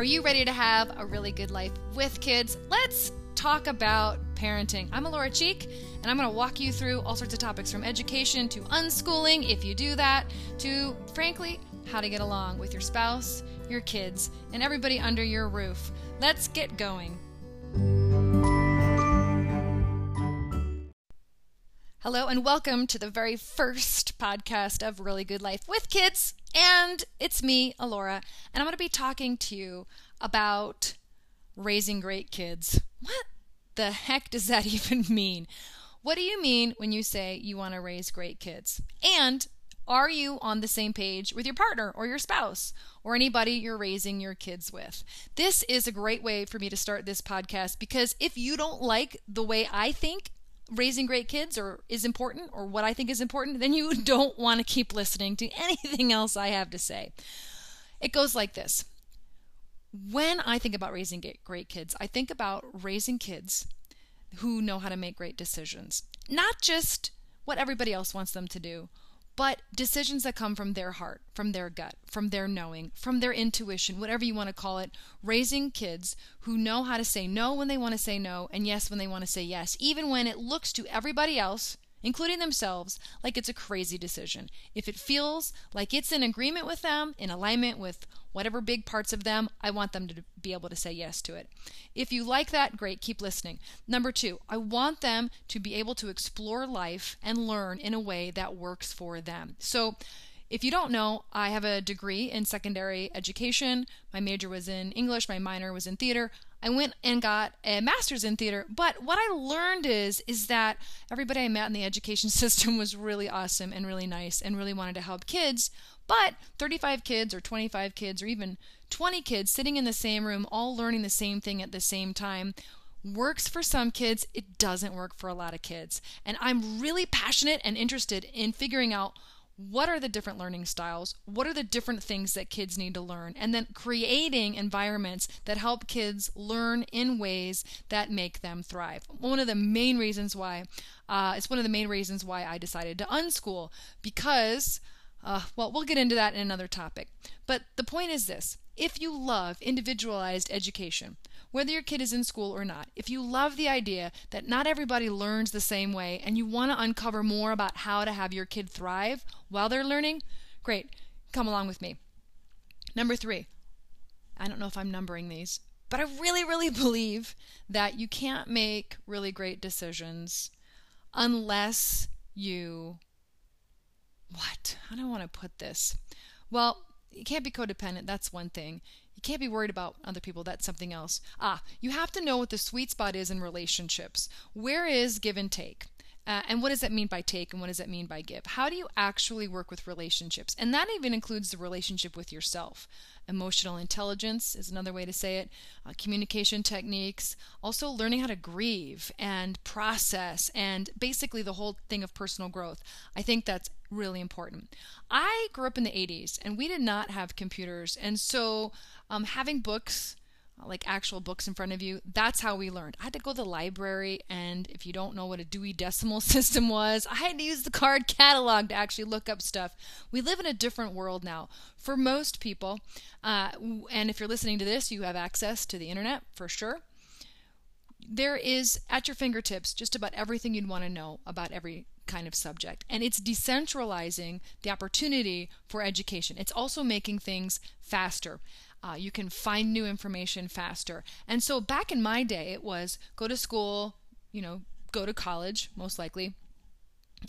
Are you ready to have a really good life with kids? Let's talk about parenting. I'm Laura Cheek, and I'm going to walk you through all sorts of topics from education to unschooling, if you do that, to frankly, how to get along with your spouse, your kids, and everybody under your roof. Let's get going. Hello, and welcome to the very first podcast of Really Good Life with Kids. And it's me, Alora, and I'm going to be talking to you about raising great kids. What the heck does that even mean? What do you mean when you say you want to raise great kids? And are you on the same page with your partner or your spouse or anybody you're raising your kids with? This is a great way for me to start this podcast because if you don't like the way I think raising great kids or is important or what I think is important, then you don't want to keep listening to anything else I have to say. It goes like this. When I think about raising great kids, I think about raising kids who know how to make great decisions. Not just what everybody else wants them to do, but decisions that come from their heart, from their gut, from their knowing, from their intuition, whatever you want to call it, raising kids who know how to say no when they want to say no and yes when they want to say yes, even when it looks to everybody else including themselves, like it's a crazy decision. If it feels like it's in agreement with them, in alignment with whatever big parts of them, I want them to be able to say yes to it. If you like that, great, keep listening. Number two, I want them to be able to explore life and learn in a way that works for them. So, if you don't know, I have a degree in secondary education. My major was in English, my minor was in theater. I went and got a master's in theater. But what I learned is is that everybody I met in the education system was really awesome and really nice and really wanted to help kids. But 35 kids or 25 kids or even 20 kids sitting in the same room all learning the same thing at the same time works for some kids, it doesn't work for a lot of kids. And I'm really passionate and interested in figuring out what are the different learning styles? What are the different things that kids need to learn? And then creating environments that help kids learn in ways that make them thrive. One of the main reasons why, uh, it's one of the main reasons why I decided to unschool because, uh, well, we'll get into that in another topic. But the point is this if you love individualized education, whether your kid is in school or not, if you love the idea that not everybody learns the same way and you want to uncover more about how to have your kid thrive while they're learning, great, come along with me. Number three, I don't know if I'm numbering these, but I really, really believe that you can't make really great decisions unless you. What? I don't want to put this? Well, you can't be codependent, that's one thing. You can't be worried about other people. That's something else. Ah, you have to know what the sweet spot is in relationships. Where is give and take? Uh, and what does that mean by take and what does that mean by give? How do you actually work with relationships? And that even includes the relationship with yourself. Emotional intelligence is another way to say it, uh, communication techniques, also learning how to grieve and process, and basically the whole thing of personal growth. I think that's really important. I grew up in the 80s and we did not have computers, and so um, having books like actual books in front of you. That's how we learned. I had to go to the library, and if you don't know what a Dewey Decimal System was, I had to use the card catalog to actually look up stuff. We live in a different world now. For most people, uh, and if you're listening to this, you have access to the internet for sure. There is at your fingertips just about everything you'd want to know about every kind of subject. And it's decentralizing the opportunity for education. It's also making things faster. Uh, you can find new information faster. And so back in my day, it was go to school, you know, go to college, most likely,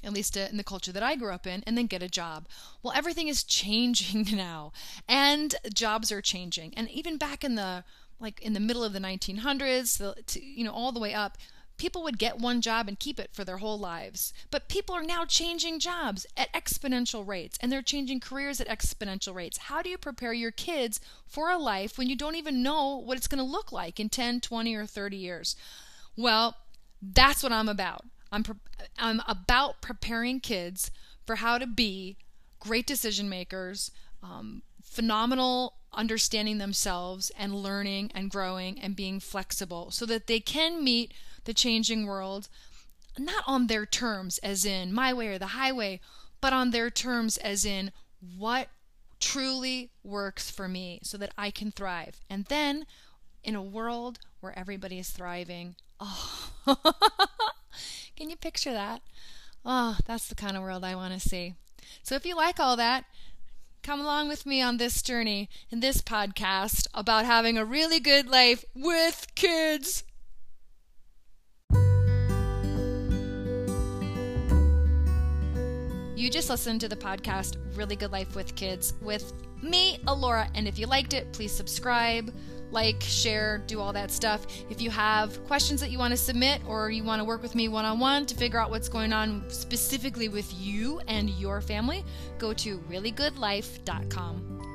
at least in the culture that I grew up in, and then get a job. Well, everything is changing now, and jobs are changing. And even back in the like in the middle of the 1900s, the, to, you know, all the way up, People would get one job and keep it for their whole lives. But people are now changing jobs at exponential rates and they're changing careers at exponential rates. How do you prepare your kids for a life when you don't even know what it's going to look like in 10, 20, or 30 years? Well, that's what I'm about. I'm, pre- I'm about preparing kids for how to be great decision makers, um, phenomenal understanding themselves and learning and growing and being flexible so that they can meet the changing world, not on their terms, as in my way or the highway, but on their terms, as in what truly works for me so that I can thrive. And then in a world where everybody is thriving, oh, can you picture that? Oh, that's the kind of world I want to see. So if you like all that, come along with me on this journey in this podcast about having a really good life with kids. You just listened to the podcast Really Good Life with Kids with me, Alora. And if you liked it, please subscribe, like, share, do all that stuff. If you have questions that you want to submit or you want to work with me one on one to figure out what's going on specifically with you and your family, go to reallygoodlife.com.